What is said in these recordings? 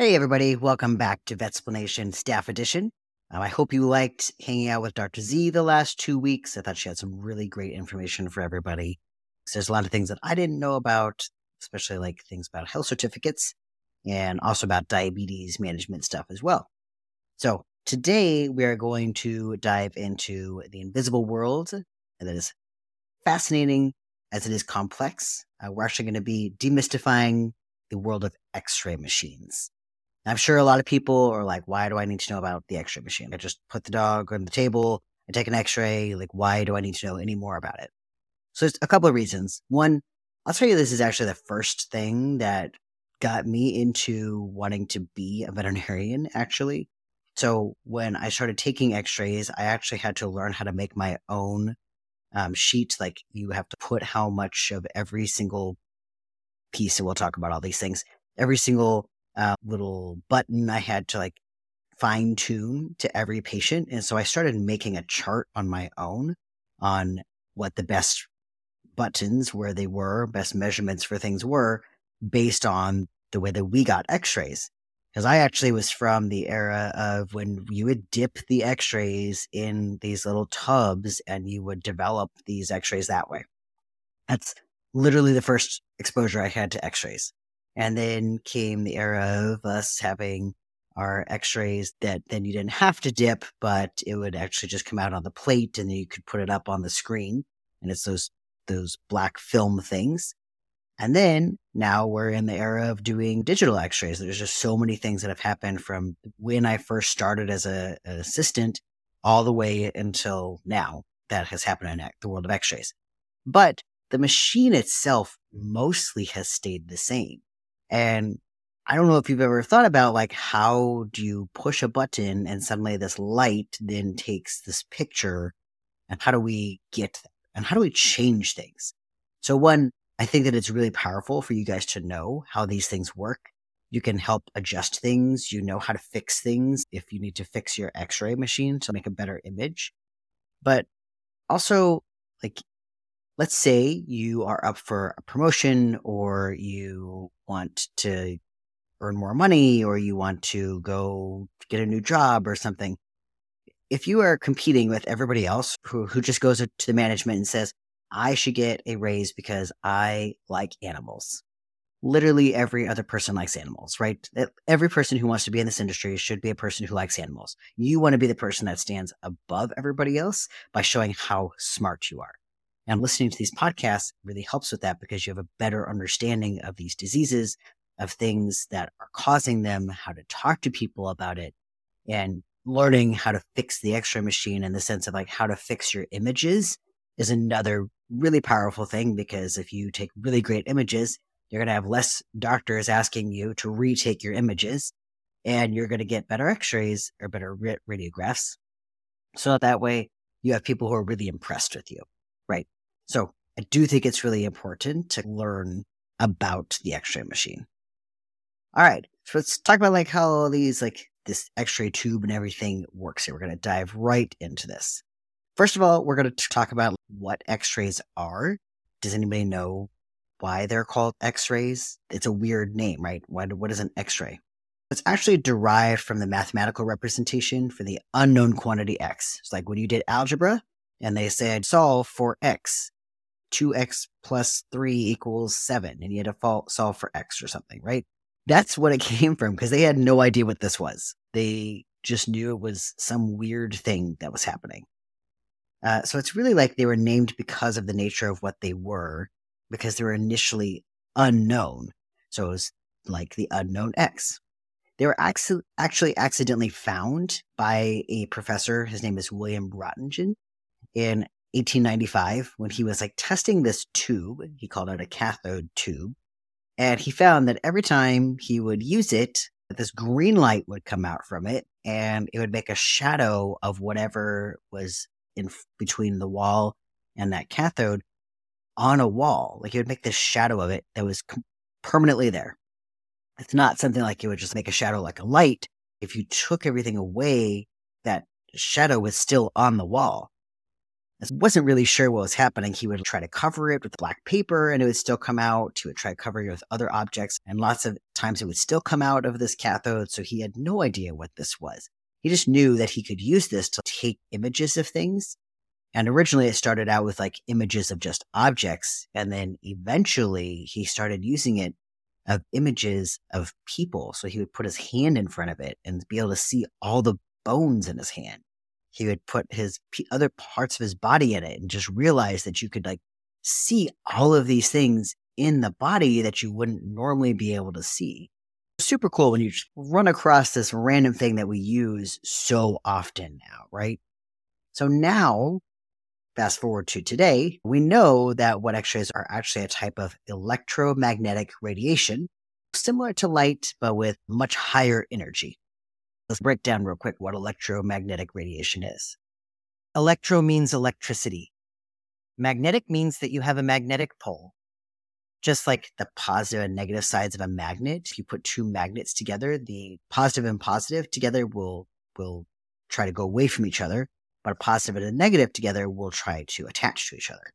Hey, everybody. Welcome back to Vetsplanation Staff Edition. Um, I hope you liked hanging out with Dr. Z the last two weeks. I thought she had some really great information for everybody. So there's a lot of things that I didn't know about, especially like things about health certificates and also about diabetes management stuff as well. So today we are going to dive into the invisible world and that is fascinating as it is complex. Uh, we're actually going to be demystifying the world of x-ray machines. I'm sure a lot of people are like, why do I need to know about the x-ray machine? I just put the dog on the table, I take an x-ray, like why do I need to know any more about it? So there's a couple of reasons. One, I'll tell you this is actually the first thing that got me into wanting to be a veterinarian actually. So when I started taking x-rays, I actually had to learn how to make my own um, sheet. Like you have to put how much of every single piece, and we'll talk about all these things, every single uh, little button I had to like fine tune to every patient. And so I started making a chart on my own on what the best buttons, where they were, best measurements for things were based on the way that we got x rays. Because I actually was from the era of when you would dip the x rays in these little tubs and you would develop these x rays that way. That's literally the first exposure I had to x rays. And then came the era of us having our x-rays that then you didn't have to dip, but it would actually just come out on the plate and then you could put it up on the screen. And it's those those black film things. And then now we're in the era of doing digital x-rays. There's just so many things that have happened from when I first started as a, an assistant all the way until now that has happened in the world of x-rays. But the machine itself mostly has stayed the same. And I don't know if you've ever thought about like how do you push a button and suddenly this light then takes this picture and how do we get that? and how do we change things? So one, I think that it's really powerful for you guys to know how these things work. You can help adjust things. You know how to fix things if you need to fix your x-ray machine to make a better image. But also like let's say you are up for a promotion or you want to earn more money or you want to go get a new job or something. If you are competing with everybody else who, who just goes to the management and says, I should get a raise because I like animals. Literally every other person likes animals, right? Every person who wants to be in this industry should be a person who likes animals. You want to be the person that stands above everybody else by showing how smart you are. And listening to these podcasts really helps with that because you have a better understanding of these diseases, of things that are causing them, how to talk to people about it, and learning how to fix the x-ray machine in the sense of like how to fix your images is another really powerful thing because if you take really great images, you're going to have less doctors asking you to retake your images and you're going to get better x-rays or better radiographs. So that way you have people who are really impressed with you, right? So I do think it's really important to learn about the x-ray machine. All right. So let's talk about like how all these like this x-ray tube and everything works here. We're going to dive right into this. First of all, we're going to talk about what x-rays are. Does anybody know why they're called x-rays? It's a weird name, right? What, what is an x-ray? It's actually derived from the mathematical representation for the unknown quantity x. It's like when you did algebra and they said solve for x 2x plus 3 equals 7 and you had to solve for x or something, right? That's what it came from because they had no idea what this was. They just knew it was some weird thing that was happening. Uh, so it's really like they were named because of the nature of what they were, because they were initially unknown. So it was like the unknown X. They were ac- actually accidentally found by a professor. His name is William Roentgen in 1895 when he was like testing this tube. He called it a cathode tube. And he found that every time he would use it, this green light would come out from it and it would make a shadow of whatever was in between the wall and that cathode on a wall. Like it would make this shadow of it that was permanently there. It's not something like it would just make a shadow like a light. If you took everything away, that shadow was still on the wall. Wasn't really sure what was happening. He would try to cover it with black paper and it would still come out. He would try to cover it with other objects, and lots of times it would still come out of this cathode. So he had no idea what this was. He just knew that he could use this to take images of things. And originally it started out with like images of just objects. And then eventually he started using it of images of people. So he would put his hand in front of it and be able to see all the bones in his hand he would put his p- other parts of his body in it and just realize that you could like see all of these things in the body that you wouldn't normally be able to see. Super cool when you run across this random thing that we use so often now, right? So now, fast forward to today, we know that what X rays are actually a type of electromagnetic radiation, similar to light, but with much higher energy. Let's break down real quick what electromagnetic radiation is. Electro means electricity. Magnetic means that you have a magnetic pole. Just like the positive and negative sides of a magnet, if you put two magnets together, the positive and positive together will will try to go away from each other, but a positive and a negative together will try to attach to each other.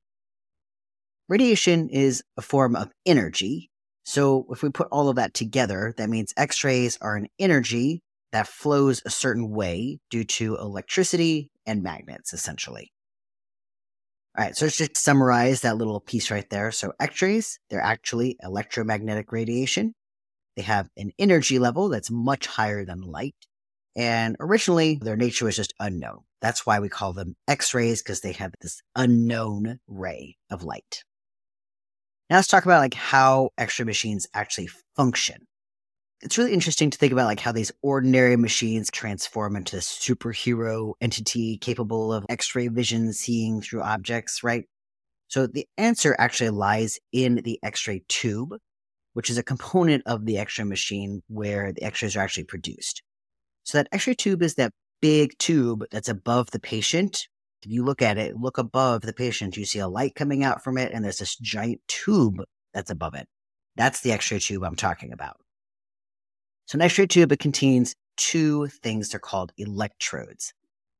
Radiation is a form of energy. So if we put all of that together, that means X-rays are an energy that flows a certain way due to electricity and magnets, essentially. All right, so let's just summarize that little piece right there. So, X rays, they're actually electromagnetic radiation. They have an energy level that's much higher than light. And originally, their nature was just unknown. That's why we call them X rays, because they have this unknown ray of light. Now, let's talk about like how X ray machines actually function it's really interesting to think about like how these ordinary machines transform into a superhero entity capable of x-ray vision seeing through objects right? So the answer actually lies in the x-ray tube which is a component of the x-ray machine where the x-rays are actually produced. So that x-ray tube is that big tube that's above the patient. If you look at it look above the patient you see a light coming out from it and there's this giant tube that's above it. That's the x-ray tube i'm talking about so an X-ray tube, it contains two things. They're called electrodes.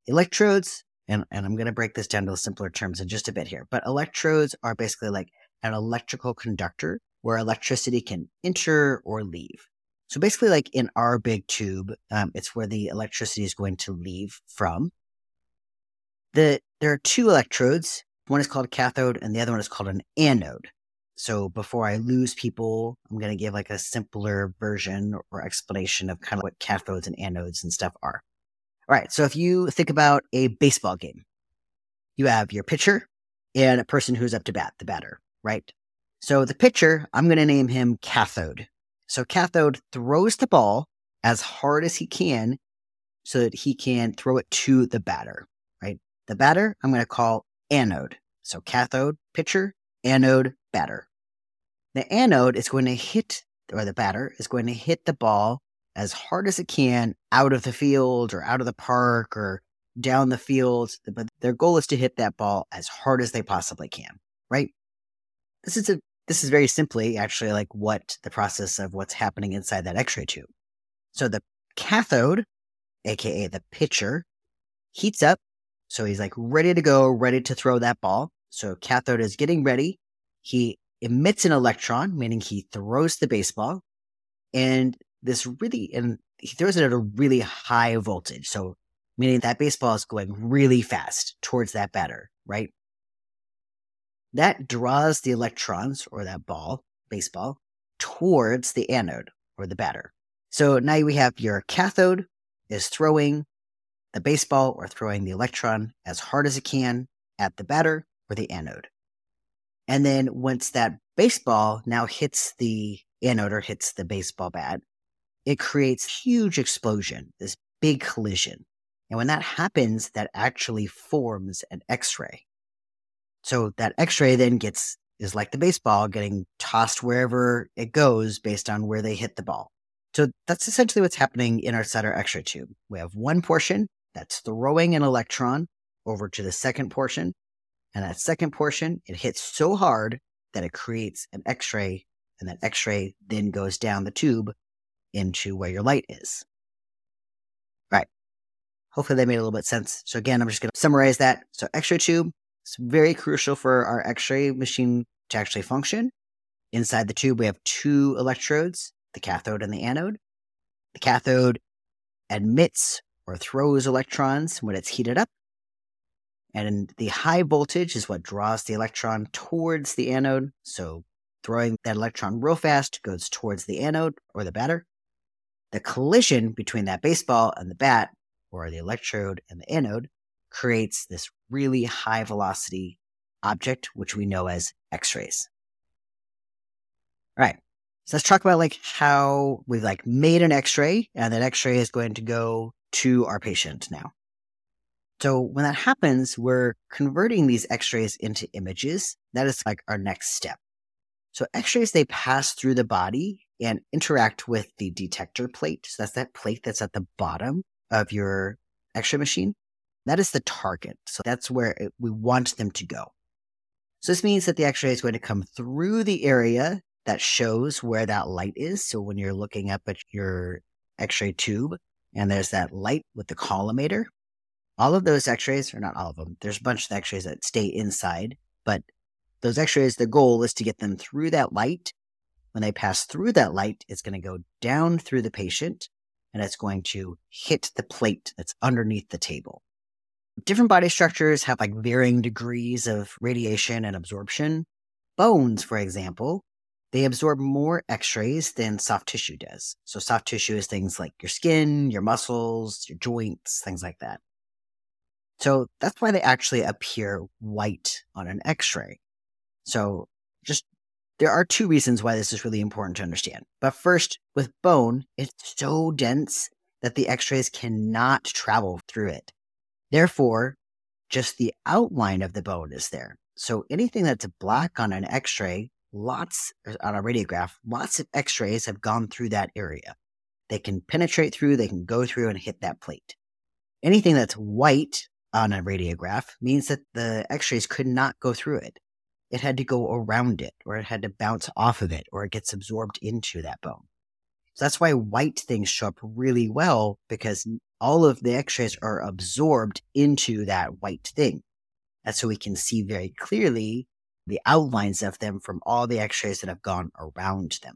Electrodes, and, and I'm going to break this down to simpler terms in just a bit here, but electrodes are basically like an electrical conductor where electricity can enter or leave. So basically, like in our big tube, um, it's where the electricity is going to leave from. The, there are two electrodes. One is called a cathode, and the other one is called an anode. So before I lose people, I'm going to give like a simpler version or explanation of kind of what cathodes and anodes and stuff are. All right. So if you think about a baseball game, you have your pitcher and a person who's up to bat, the batter, right? So the pitcher, I'm going to name him cathode. So cathode throws the ball as hard as he can so that he can throw it to the batter, right? The batter, I'm going to call anode. So cathode, pitcher, anode, batter. The anode is going to hit, or the batter is going to hit the ball as hard as it can out of the field or out of the park or down the field. But their goal is to hit that ball as hard as they possibly can, right? This is a this is very simply actually like what the process of what's happening inside that X-ray tube. So the cathode, aka the pitcher, heats up. So he's like ready to go, ready to throw that ball. So cathode is getting ready. He emits an electron, meaning he throws the baseball, and this really, and he throws it at a really high voltage. So, meaning that baseball is going really fast towards that batter, right? That draws the electrons or that ball, baseball, towards the anode or the batter. So now we have your cathode is throwing the baseball or throwing the electron as hard as it can at the batter or the anode. And then once that baseball now hits the anode or hits the baseball bat, it creates huge explosion, this big collision. And when that happens, that actually forms an X-ray. So that X-ray then gets is like the baseball getting tossed wherever it goes based on where they hit the ball. So that's essentially what's happening in our Sutter X-ray tube. We have one portion that's throwing an electron over to the second portion, and that second portion, it hits so hard that it creates an X ray, and that X ray then goes down the tube into where your light is. Right. Hopefully that made a little bit sense. So again, I'm just going to summarize that. So X ray tube, It's very crucial for our x ray machine to actually function. Inside the tube, we have two electrodes, the cathode and the anode. The cathode admits or throws electrons when it's heated up. And the high voltage is what draws the electron towards the anode. So throwing that electron real fast goes towards the anode or the batter. The collision between that baseball and the bat, or the electrode and the anode, creates this really high velocity object, which we know as X rays. All right. So let's talk about like how we've like made an X-ray and that X-ray is going to go to our patient now. So when that happens, we're converting these X-rays into images. That is like our next step. So X-rays, they pass through the body and interact with the detector plate. So that's that plate that's at the bottom of your X-ray machine. That is the target. So that's where it, we want them to go. So this means that the X-ray is going to come through the area that shows where that light is. So when you're looking up at your x-ray tube and there's that light with the collimator, all of those x-rays, or not all of them, there's a bunch of x-rays that stay inside, but those x-rays, the goal is to get them through that light. When they pass through that light, it's going to go down through the patient and it's going to hit the plate that's underneath the table. Different body structures have like varying degrees of radiation and absorption. Bones, for example, they absorb more x rays than soft tissue does. So, soft tissue is things like your skin, your muscles, your joints, things like that. So, that's why they actually appear white on an x ray. So, just there are two reasons why this is really important to understand. But first, with bone, it's so dense that the x rays cannot travel through it. Therefore, just the outline of the bone is there. So anything that's black on an x ray lots on a radiograph, lots of x-rays have gone through that area. They can penetrate through, they can go through and hit that plate. Anything that's white on a radiograph means that the x-rays could not go through it. It had to go around it, or it had to bounce off of it, or it gets absorbed into that bone. So that's why white things show up really well because all of the x rays are absorbed into that white thing. That's so we can see very clearly the outlines of them from all the x-rays that have gone around them.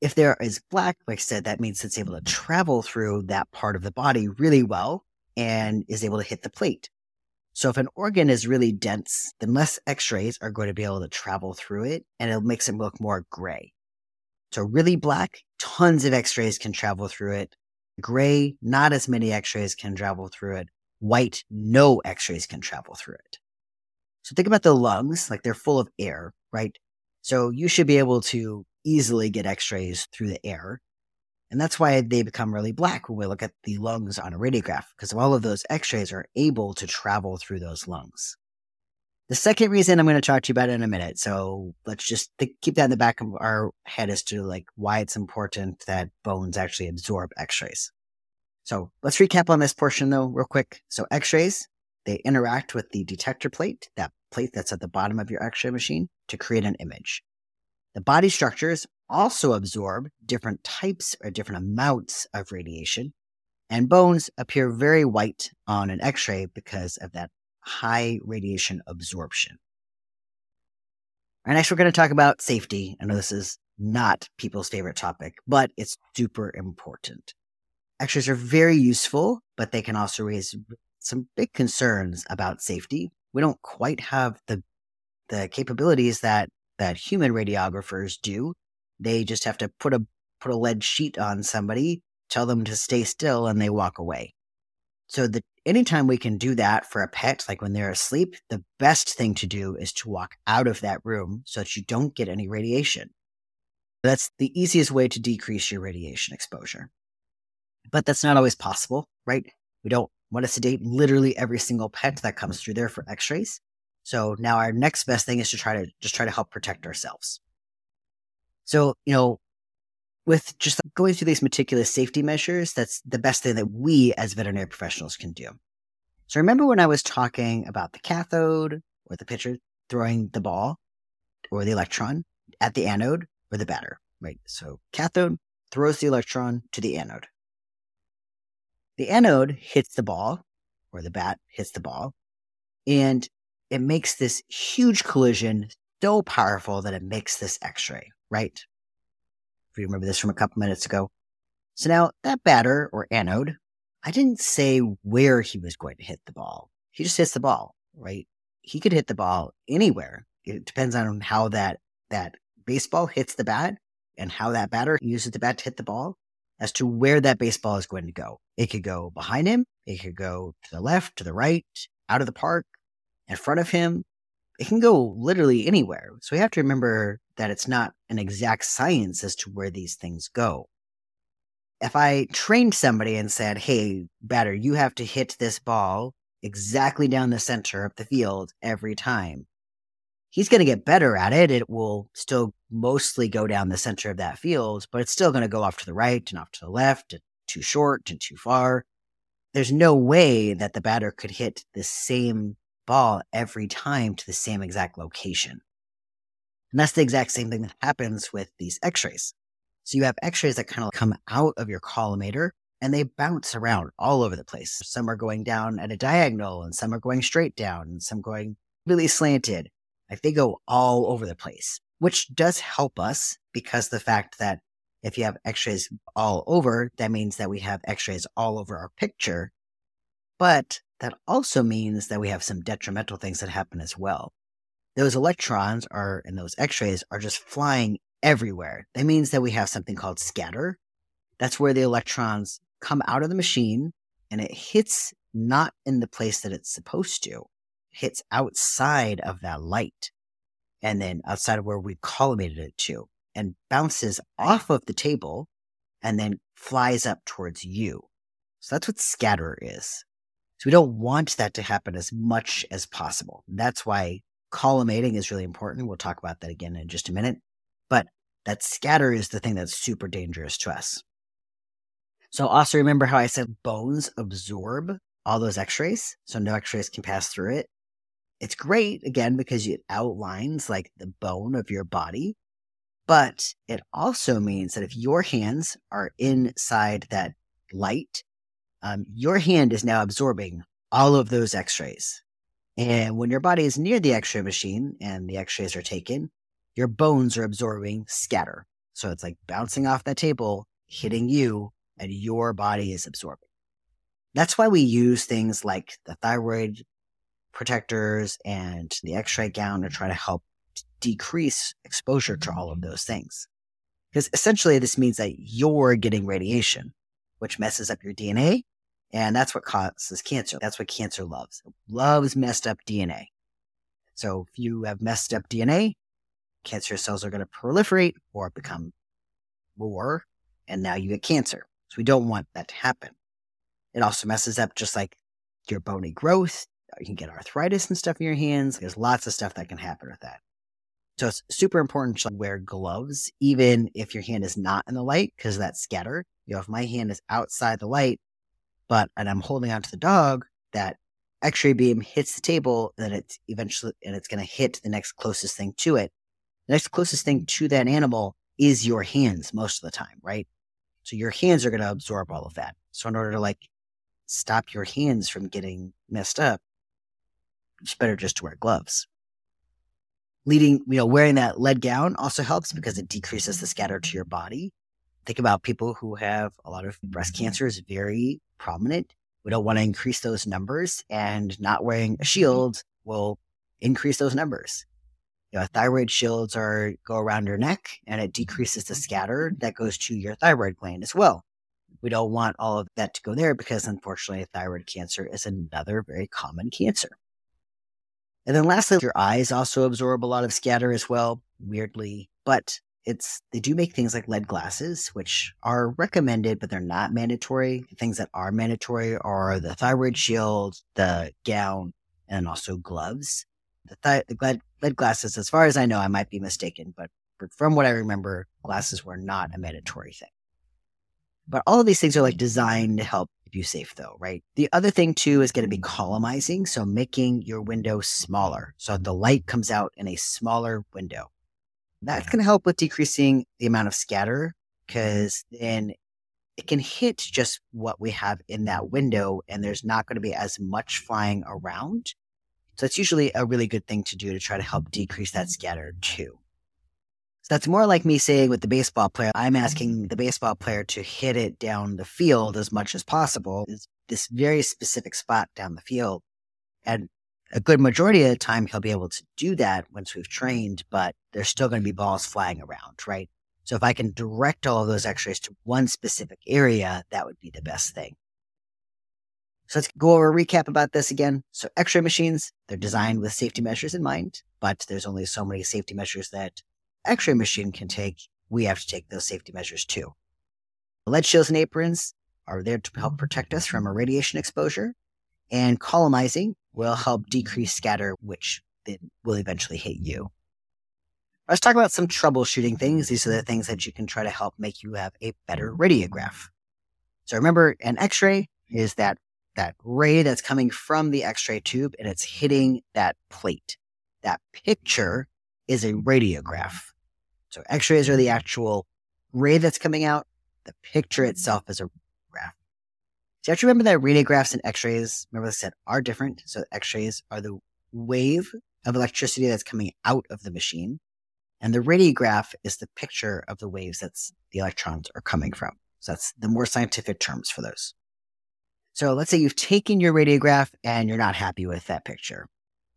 If there is black, like I said, that means it's able to travel through that part of the body really well and is able to hit the plate. So if an organ is really dense, then less x-rays are going to be able to travel through it and it makes it look more gray. So really black, tons of x-rays can travel through it. Gray, not as many x-rays can travel through it. White, no x-rays can travel through it. So think about the lungs, like they're full of air, right? So you should be able to easily get x rays through the air. And that's why they become really black when we look at the lungs on a radiograph, because all of those x rays are able to travel through those lungs. The second reason I'm going to talk to you about in a minute. So let's just th- keep that in the back of our head as to like why it's important that bones actually absorb x rays. So let's recap on this portion though, real quick. So x rays, they interact with the detector plate, that plate that's at the bottom of your x ray machine, to create an image. The body structures also absorb different types or different amounts of radiation, and bones appear very white on an x ray because of that high radiation absorption. All right, next, we're going to talk about safety. I know this is not people's favorite topic, but it's super important. X-rays are very useful, but they can also raise some big concerns about safety. We don't quite have the the capabilities that that human radiographers do. They just have to put a put a lead sheet on somebody, tell them to stay still, and they walk away. So the anytime we can do that for a pet, like when they're asleep, the best thing to do is to walk out of that room so that you don't get any radiation. That's the easiest way to decrease your radiation exposure. But that's not always possible, right? We don't want to sedate literally every single pet that comes through there for x-rays. So now our next best thing is to try to just try to help protect ourselves. So, you know, with just going through these meticulous safety measures, that's the best thing that we as veterinary professionals can do. So remember when I was talking about the cathode or the pitcher throwing the ball or the electron at the anode or the batter, right? So cathode throws the electron to the anode. The anode hits the ball, or the bat hits the ball, And it makes this huge collision so powerful that it makes this x ray, right? If you remember this from a couple minutes ago. So now that batter or anode, I didn't say where he was going to hit the ball. He just hits the ball, right? He could hit the ball anywhere. It depends on how that, that baseball hits the bat and how that batter uses the bat to hit the ball as to where that baseball is going to go. It could go behind him. It could go to the left, to the right, out of the park, in front of him. It can go literally anywhere. So we have to remember that it's not an exact science as to where these things go. If I trained somebody and said, hey, batter, you have to hit this ball exactly down the center of the field every time, he's going to get better at it. It will still mostly go down the center of that field, but it's still going to go off to the right and off to the left, and too short and too far. There's no way that the batter could hit the same ball every time to the same exact location. And that's the exact same thing that happens with these x rays. So you have x rays that kind of come out of your collimator and they bounce around all over the place. Some are going down at a diagonal and some are going straight down and some going really slanted. Like they go all over the place, which does help us because the fact that if you have x rays all over, that means that we have x rays all over our picture. But that also means that we have some detrimental things that happen as well. Those electrons are, and those x-rays are just flying everywhere. That means that we have something called scatter. That's where the electrons come out of the machine and it hits not in the place that it's supposed to. It hits outside of that light and then outside of where we collimated it to and bounces off of the table and then flies up towards you. So that's what scatter is. So we don't want that to happen as much as possible. That's why collimating is really important. We'll talk about that again in just a minute. But that scatter is the thing that's super dangerous to us. So also remember how I said bones absorb all those x-rays, so no x-rays can pass through it. It's great again because it outlines like the bone of your body, but it also means that if your hands are inside that light, um, your hand is now absorbing all of those x rays. And when your body is near the x ray machine and the x rays are taken, your bones are absorbing scatter. So it's like bouncing off that table, hitting you, and your body is absorbing. That's why we use things like the thyroid protectors and the x ray gown to try to help decrease exposure to all of those things. Because essentially, this means that you're getting radiation, which messes up your DNA and that's what causes cancer. That's what cancer loves. It loves messed up DNA. So if you have messed up DNA, cancer cells are going to proliferate or become more, and now you get cancer. So we don't want that to happen. It also messes up just like your bony growth. You can get arthritis and stuff in your hands. There's lots of stuff that can happen with that. So it's super important to wear gloves, even if your hand is not in the light, because that scatter. You know, if my hand is outside the light, but and I'm holding onto the dog, that X-ray beam hits the table, then it's eventually and it's to hit the next closest thing to it. The next closest thing to that animal is your hands most of the time, right? So your hands are to absorb all of that. So in order to like stop your hands from getting messed up, it's better just to wear gloves. Leading, you know, wearing that lead gown also helps because it decreases the scatter to your body. Think about people who have a lot of breast mm-hmm. cancer is very prominent. We don't want to increase those numbers, and not wearing a mm-hmm. shield will increase those numbers. You know, thyroid shields are go around your neck, and it mm-hmm. decreases the scatter that goes to your thyroid gland as well. We don't want all of that to go there because, unfortunately, thyroid cancer is another very common cancer. And then, lastly, your eyes also absorb a lot of scatter as well, weirdly. But it's they do make things like lead glasses, which are recommended, but they're not mandatory. things that are mandatory are the thyroid shield, the gown, and also gloves. The, th- the lead, lead glasses, as far as I know, I might be mistaken, but from what I remember, glasses were not a mandatory thing. But all of these things are like designed to help keep you safe, though, right? The other thing too is going to be collimizing, so making your window smaller, so the light comes out in a smaller window. That's going to help with decreasing the amount of scatter mm-hmm. because then it can hit just what we have in that window and there's not going to be as much flying around. So it's usually a really good thing to do to try to help decrease that scatter too. So that's more like me saying with the baseball player, I'm mm-hmm. asking the baseball player to hit it down the field as much as possible, is this very specific spot down the field. And a good majority of the time, he'll be able to do that once we've trained, but there's still going to be balls flying around, right? So if I can direct all of those x-rays to one specific area, that would be the best thing. So let's go over a recap about this again. So x-ray machines, they're designed with safety measures in mind, but there's only so many safety measures that x-ray machine can take. We have to take those safety measures too. Lead shields and aprons are there to help protect us from a radiation exposure, and columnizing will help decrease scatter, which will eventually hit you. Let's talk about some troubleshooting things. These are the things that you can try to help make you have a better radiograph. So remember, an X-ray is that that ray that's coming from the X-ray tube and it's hitting that plate. That picture is a radiograph. So X-rays are the actual ray that's coming out. The picture itself is a. So you have to remember that radiographs and X-rays, remember I said, are different. So X-rays are the wave of electricity that's coming out of the machine. And the radiograph is the picture of the waves that's the electrons are coming from. So that's the more scientific terms for those. So let's say you've taken your radiograph and you're not happy with that picture.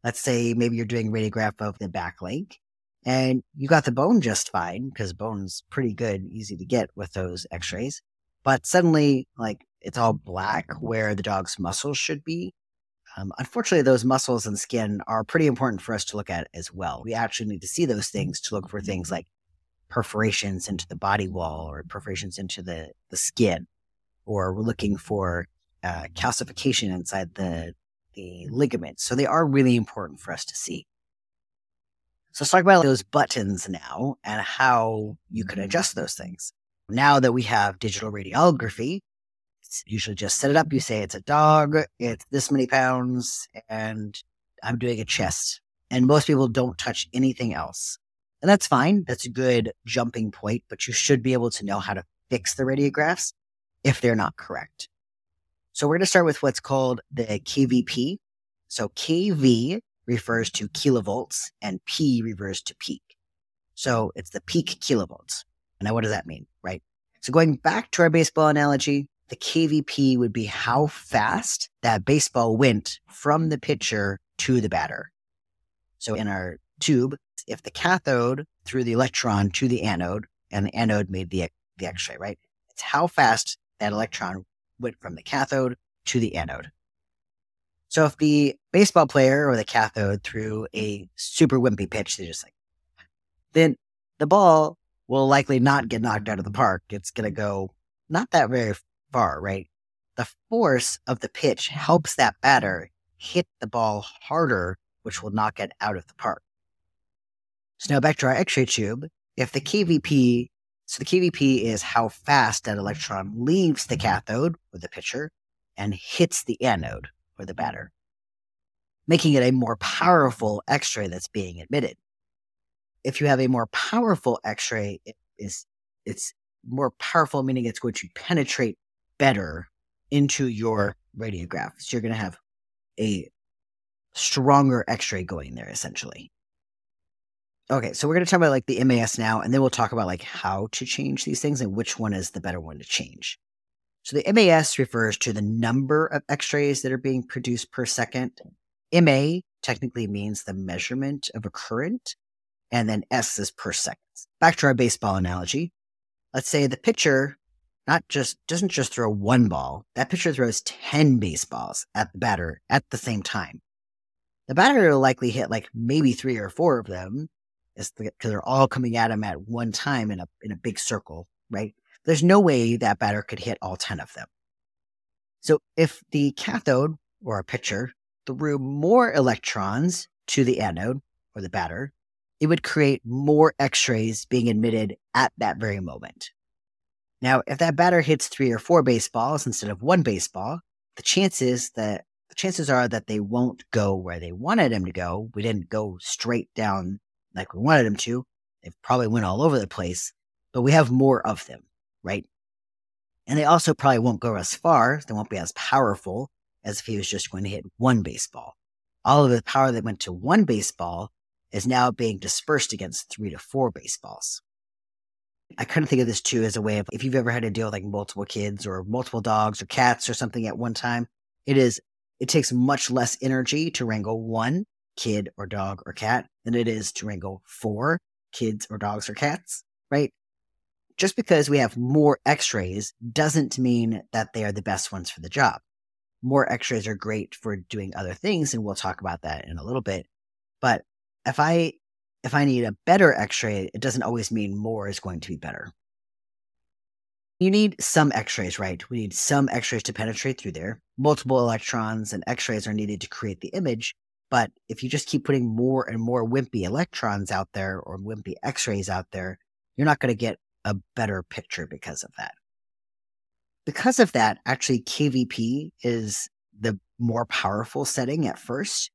Let's say maybe you're doing radiograph of the back leg and you got the bone just fine because bone's pretty good, easy to get with those x-rays. But suddenly, like it's all black where the dog's muscles should be. Um, unfortunately, those muscles and skin are pretty important for us to look at as well. We actually need to see those things to look for things like perforations into the body wall or perforations into the, the skin, or we're looking for uh, calcification inside the, the ligaments. So they are really important for us to see. So let's talk about those buttons now and how you can adjust those things. Now that we have digital radiography, usually just set it up. You say it's a dog, it's this many pounds, and I'm doing a chest. And most people don't touch anything else. And that's fine. That's a good jumping point, but you should be able to know how to fix the radiographs if they're not correct. So we're going to start with what's called the KVP. So KV refers to kilovolts and P refers to peak. So it's the peak kilovolts. Now, what does that mean, right? So going back to our baseball analogy, the KVP would be how fast that baseball went from the pitcher to the batter. So in our tube, if the cathode threw the electron to the anode and the anode made the, the X-ray, right? It's how fast that electron went from the cathode to the anode. So if the baseball player or the cathode threw a super wimpy pitch, they just like, then the ball will likely not get knocked out of the park. It's going to go not that very far, right? The force of the pitch helps that batter hit the ball harder, which will knock it out of the park. So now back to our X-ray tube. If the KVP, so the KVP is how fast that electron leaves the cathode or the pitcher and hits the anode or the batter, making it a more powerful x ray that's being emitted. If you have a more powerful x ray, it is, it's more powerful, meaning it's going to penetrate better into your radiograph. So you're going to have a stronger x ray going there, essentially. Okay, so we're going to talk about like the MAS now, and then we'll talk about like how to change these things and which one is the better one to change. So the MAS refers to the number of x-rays that are being produced per second. MA technically means the measurement of a current, and then S is per second. Back to our baseball analogy. Let's say the pitcher not just doesn't just throw one ball. That pitcher throws 10 baseballs at the batter at the same time. The batter will likely hit like maybe three or four of them because they're all coming at him at one time in a in a big circle, right? There's no way that batter could hit all 10 of them. So if the cathode or a pitcher threw more electrons to the anode or the batter, it would create more x-rays being emitted at that very moment. Now, if that batter hits three or four baseballs instead of one baseball, the chances that the chances are that they won't go where they wanted them to go. We didn't go straight down like we wanted them to. They probably went all over the place, but we have more of them right? And they also probably won't go as far, they won't be as powerful as if he was just going to hit one baseball. all of the power that went to one baseball is now being dispersed against three to four baseballs. I kind of think of this too as a way of if you've ever had to deal with like multiple kids or multiple dogs or cats or something at one time, it is it takes much less energy to wrangle one kid or dog or cat than it is to wrangle four kids or dogs or cats, right? Just because we have more x-rays doesn't mean that they are the best ones for the job. More x-rays are great for doing other things and we'll talk about that in a little bit. But if I if I need a better x-ray, it doesn't always mean more is going to be better. You need some x-rays, right? We need some x-rays to penetrate through there. Multiple electrons and x-rays are needed to create the image. But if you just keep putting more and more wimpy electrons out there or wimpy x-rays out there, you're not going to get a better picture because of that. Because of that, actually KVP is the more powerful setting at first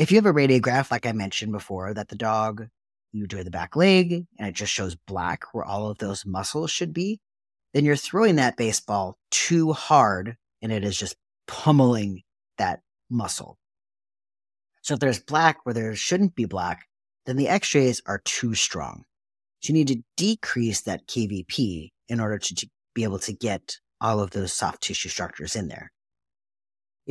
if you have a radiograph, like I mentioned before, that the dog, you do the back leg and it just shows black where all of those muscles should be, then you're throwing that baseball too hard and it is just pummeling that muscle. So if there's black where there shouldn't be black, then the x rays are too strong. So you need to decrease that KVP in order to, to be able to get all of those soft tissue structures in there.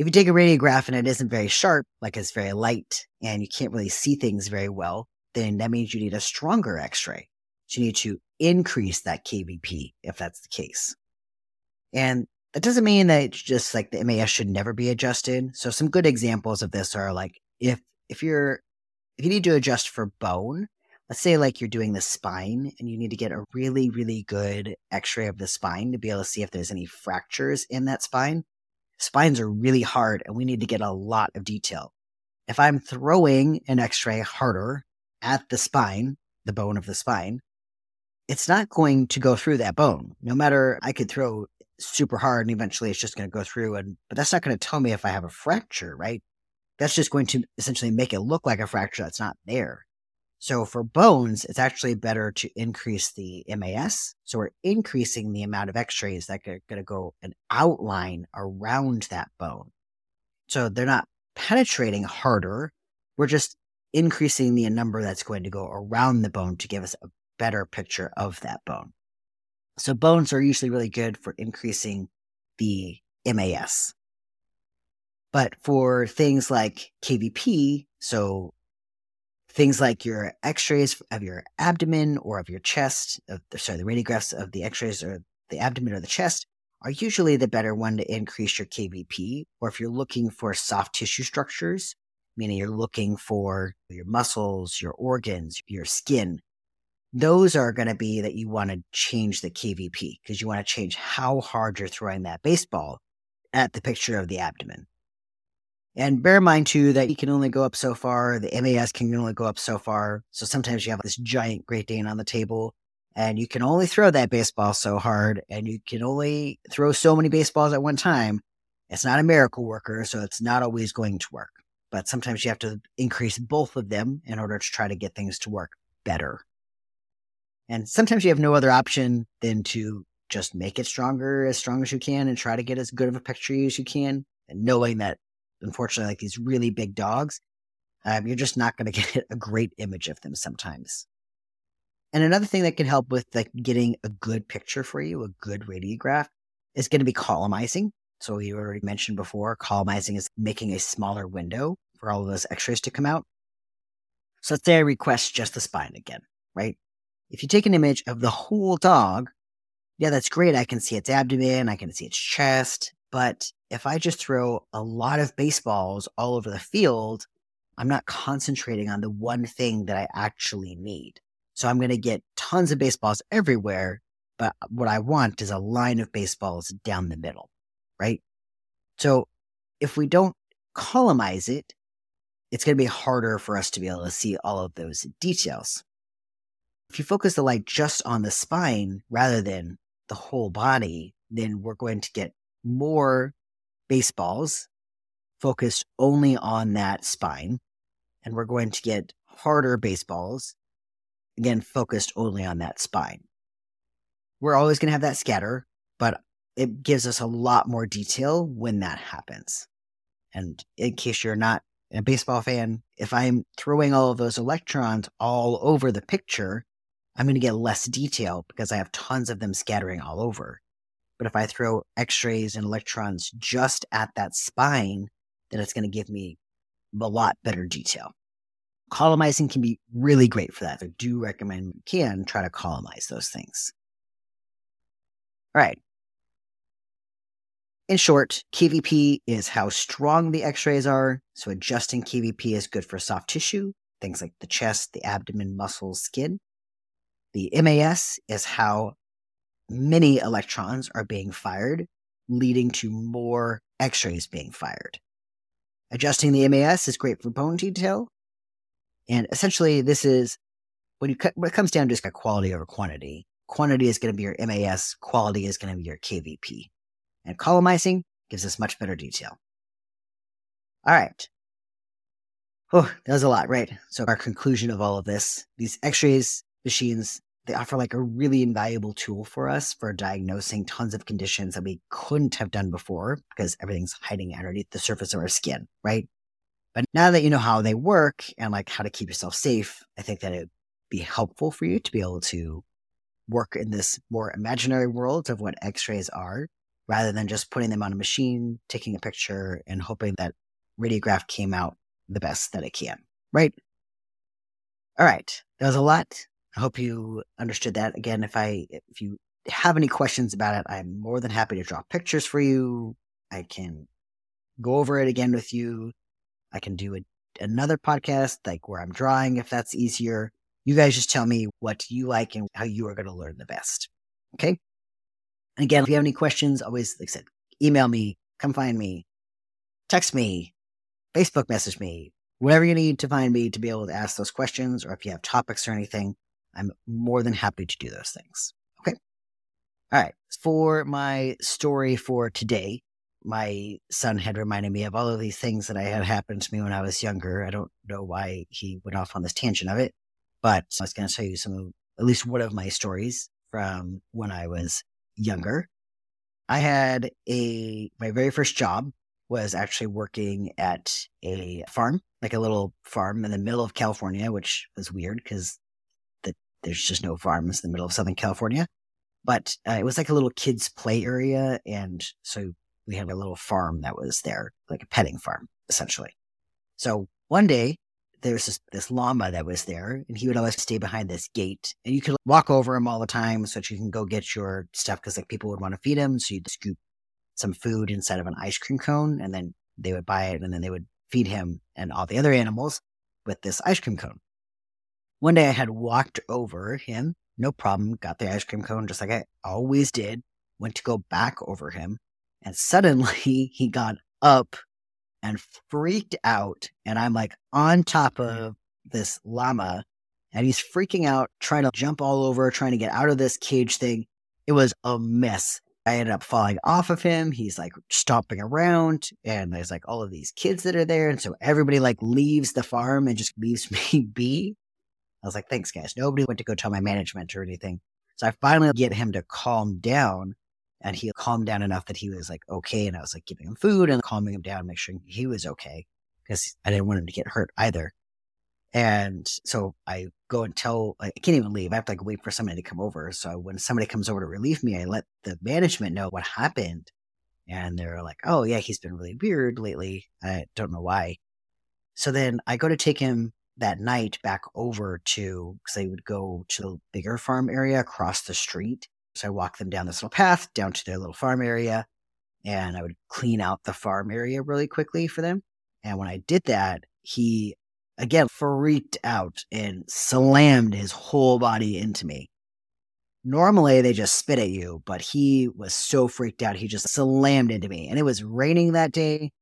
If you take a radiograph and it isn't very sharp, like it's very light and you can't really see things very well, then that means you need a stronger x ray. So you need to increase that KVP if that's the case. And that doesn't mean that it's just like the MAS should never be adjusted. So some good examples of this are like if if you're if you need to adjust for bone, let's say like you're doing the spine and you need to get a really really good x-ray of the spine to be able to see if there's any fractures in that spine spines are really hard and we need to get a lot of detail. If I'm throwing an x ray harder at the spine, the bone of the spine, it's not going to go through that bone. No matter I could throw super hard and eventually it's just going to go through and but that's not going to tell me if I have a fracture, right? That's just going to essentially make it look like a fracture that's not there. So for bones, it's actually better to increase the MAS. So we're increasing the amount of x-rays that are going to go an outline around that bone. So they're not penetrating harder. We're just increasing the number that's going to go around the bone to give us a better picture of that bone. So bones are usually really good for increasing the MAS. But for things like KVP, so things like your x-rays of your abdomen or of your chest of sorry the radiographs of the x-rays or the abdomen or the chest are usually the better one to increase your kvp or if you're looking for soft tissue structures meaning you're looking for your muscles your organs your skin those are going to be that you want to change the kvp because you want to change how hard you're throwing that baseball at the picture of the abdomen and bear in mind too that you can only go up so far. The MAS can only go up so far. So sometimes you have this giant Great Dane on the table and you can only throw that baseball so hard and you can only throw so many baseballs at one time. It's not a miracle worker, so it's not always going to work. But sometimes you have to increase both of them in order to try to get things to work better. And sometimes you have no other option than to just make it stronger as strong as you can and try to get as good of a picture as you can. And knowing that unfortunately, like these really big dogs, um, you're just not going to get a great image of them sometimes. And another thing that can help with like getting a good picture for you, a good radiograph, is going to be collimizing. So we already mentioned before, collimizing is making a smaller window for all of those X-rays to come out. So let's say I request just the spine again, right? If you take an image of the whole dog, yeah, that's great. I can see its abdomen, I can see its chest, but if I just throw a lot of baseballs all over the field, I'm not concentrating on the one thing that I actually need. So I'm going to get tons of baseballs everywhere, but what I want is a line of baseballs down the middle, right? So if we don't colimize it, it's going to be harder for us to be able to see all of those details. If you focus the light just on the spine rather than the whole body, then we're going to get more baseballs focused only on that spine. And we're going to get harder baseballs, again, focused only on that spine. We're always going to have that scatter, but it gives us a lot more detail when that happens. And in case you're not a baseball fan, if I'm throwing all of those electrons all over the picture, I'm going to get less detail because I have tons of them scattering all over. But if I throw x rays and electrons just at that spine, then it's going to give me a lot better detail. Collimizing can be really great for that. I do recommend you can try to collimise those things. All right. In short, KVP is how strong the x rays are. So adjusting KVP is good for soft tissue, things like the chest, the abdomen, muscles, skin. The MAS is how many electrons are being fired, leading to more x rays being fired. Adjusting the MAS is great for bone detail. And essentially, this is when, you, when it comes down to just quality over quantity. Quantity is going to be your MAS, quality is going to be your KVP. And collimizing gives us much better detail. All right. Oh, that was a lot, right? So, our conclusion of all of this these x rays machines they offer like a really invaluable tool for us for diagnosing tons of conditions that we couldn't have done before because everything's hiding underneath the surface of our skin, right? But now that you know how they work and like how to keep yourself safe, I think that it'd be helpful for you to be able to work in this more imaginary world of what x-rays are rather than just putting them on a machine, taking a picture and hoping that radiograph came out the best that it can, right? All right. That was a lot. I hope you understood that. Again, if I if you have any questions about it, I'm more than happy to draw pictures for you. I can go over it again with you. I can do a, another podcast like where I'm drawing if that's easier. You guys just tell me what you like and how you are going to learn the best. Okay. And again, if you have any questions, always, like I said, email me, come find me, text me, Facebook message me, whatever you need to find me to be able to ask those questions, or if you have topics or anything, I'm more than happy to do those things. Okay. All right. For my story for today, my son had reminded me of all of these things that I had happened to me when I was younger. I don't know why he went off on this tangent of it, but I was going to tell you some of, at least one of my stories from when I was younger. I had a, my very first job was actually working at a farm, like a little farm in the middle of California, which was weird because there's just no farms in the middle of Southern California. But uh, it was like a little kids' play area. And so we had a little farm that was there, like a petting farm, essentially. So one day, there was this, this llama that was there, and he would always stay behind this gate. And you could walk over him all the time so that you can go get your stuff because like people would want to feed him. So you'd scoop some food inside of an ice cream cone, and then they would buy it, and then they would feed him and all the other animals with this ice cream cone. One day I had walked over him, no problem, got the ice cream cone just like I always did, went to go back over him, and suddenly he got up and freaked out. And I'm like on top mm-hmm. of this llama, and he's freaking out, trying to jump all over, trying to get out of this cage thing. It was a mess. I ended up falling off of him. He's like stomping around, and there's like all of these kids that are there. And so everybody like leaves the farm and just leaves me be. I was like, thanks, guys. Nobody went to go tell my management or anything. So I finally get him to calm down and he calmed down enough that he was like, okay. And I was like giving him food and calming him down, make sure he was okay because I didn't want him to get hurt either. And so I go and tell, I can't even leave. I have to like wait for somebody to come over. So when somebody comes over to relieve me, I let the management know what happened. And they're like, oh, yeah, he's been really weird lately. I don't know why. So then I go to take him that night back over to because they would go to the bigger farm area across the street. So I walked them down this little path down to their little farm area, and I would clean out the farm area really quickly for them. And when I did that, he again freaked out and slammed his whole body into me. Normally they just spit at you, but he was so freaked out he just slammed into me. And it was raining that day,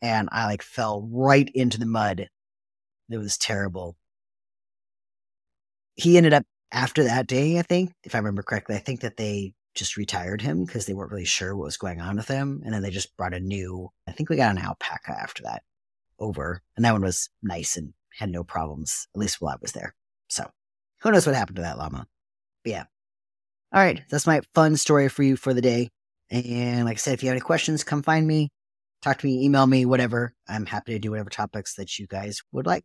and I like fell right into the mud it was terrible. He ended up after that day, I think, if I remember correctly, I think that they just retired him because they weren't really sure what was going on with him. And then they just brought a new, I think we got an alpaca after that over. And that one was nice and had no problems, at least while I was there. So who knows what happened to that llama. But yeah. All right. That's my fun story for you for the day. And like I said, if you have any questions, come find me. talk to me, email me, whatever. I'm happy to do whatever topics that you guys would like.